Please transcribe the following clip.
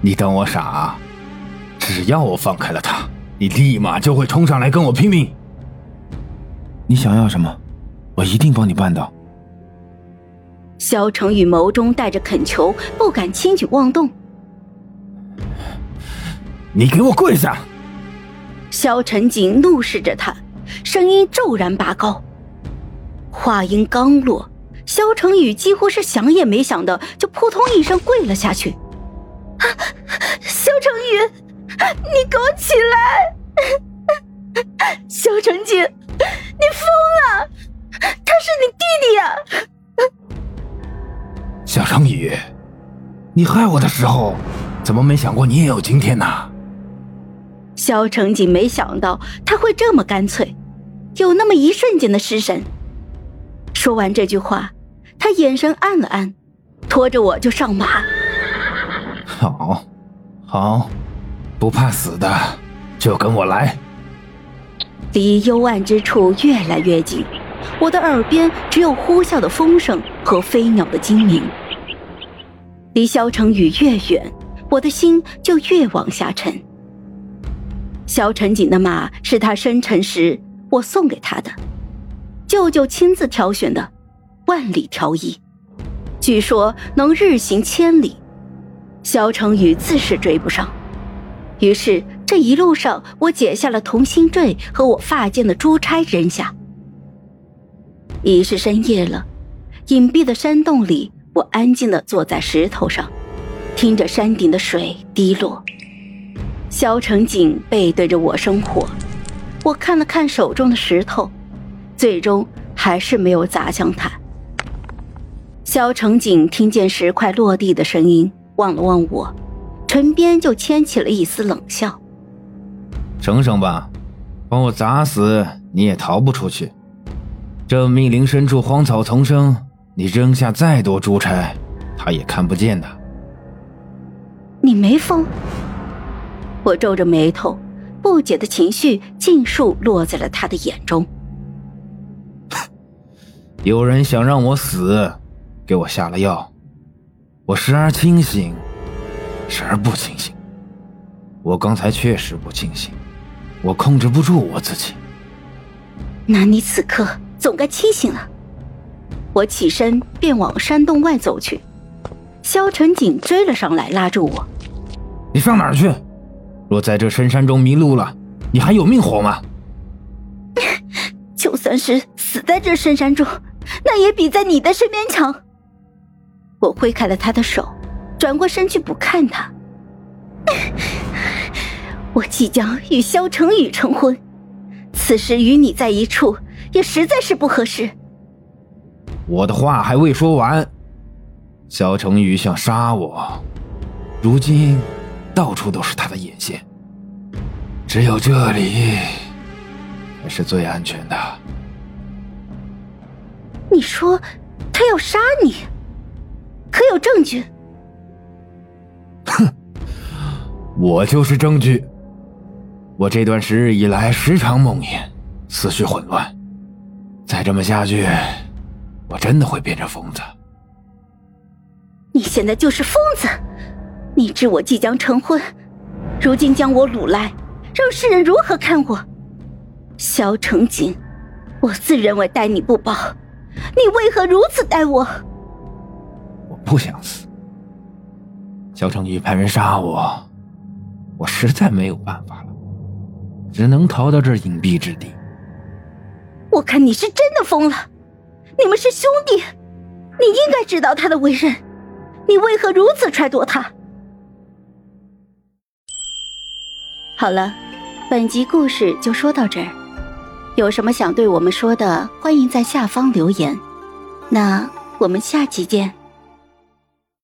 你当我傻？啊只要我放开了他，你立马就会冲上来跟我拼命。你想要什么，我一定帮你办到。萧成宇眸中带着恳求，不敢轻举妄动。你给我跪下！萧晨景怒视着他，声音骤然拔高。话音刚落，萧成宇几乎是想也没想的，就扑通一声跪了下去。你给我起来！萧成景，你疯了！他是你弟弟呀！萧成宇，你害我的时候，怎么没想过你也有今天呢？萧成景没想到他会这么干脆，有那么一瞬间的失神。说完这句话，他眼神暗了暗，拖着我就上马。好，好。不怕死的，就跟我来。离幽暗之处越来越近，我的耳边只有呼啸的风声和飞鸟的惊鸣。离萧成宇越远，我的心就越往下沉。萧成景的马是他生辰时我送给他的，舅舅亲自挑选的，万里挑一，据说能日行千里。萧成宇自是追不上。于是这一路上，我解下了同心坠和我发间的珠钗扔下。已是深夜了，隐蔽的山洞里，我安静的坐在石头上，听着山顶的水滴落。萧成景背对着我生火，我看了看手中的石头，最终还是没有砸向他。萧成景听见石块落地的声音，望了望我。唇边就牵起了一丝冷笑。省省吧，把我砸死你也逃不出去。这密林深处荒草丛生，你扔下再多珠钗，他也看不见的。你没疯？我皱着眉头，不解的情绪尽数落在了他的眼中。有人想让我死，给我下了药，我时而清醒。时而不清醒，我刚才确实不清醒，我控制不住我自己。那你此刻总该清醒了。我起身便往山洞外走去，萧晨景追了上来，拉住我：“你上哪儿去？若在这深山中迷路了，你还有命活吗？” 就算是死在这深山中，那也比在你的身边强。我挥开了他的手。转过身去不看他，我即将与萧成宇成婚，此时与你在一处也实在是不合适。我的话还未说完，萧成宇想杀我，如今到处都是他的眼线，只有这里才是最安全的。你说他要杀你，可有证据？我就是证据。我这段时日以来时常梦魇，思绪混乱。再这么下去，我真的会变成疯子。你现在就是疯子！你知我即将成婚，如今将我掳来，让世人如何看我？萧成景，我自认为待你不薄，你为何如此待我？我不想死。萧成宇派人杀我。我实在没有办法了，只能逃到这隐蔽之地。我看你是真的疯了，你们是兄弟，你应该知道他的为人，你为何如此揣度他？好了，本集故事就说到这儿，有什么想对我们说的，欢迎在下方留言。那我们下期见。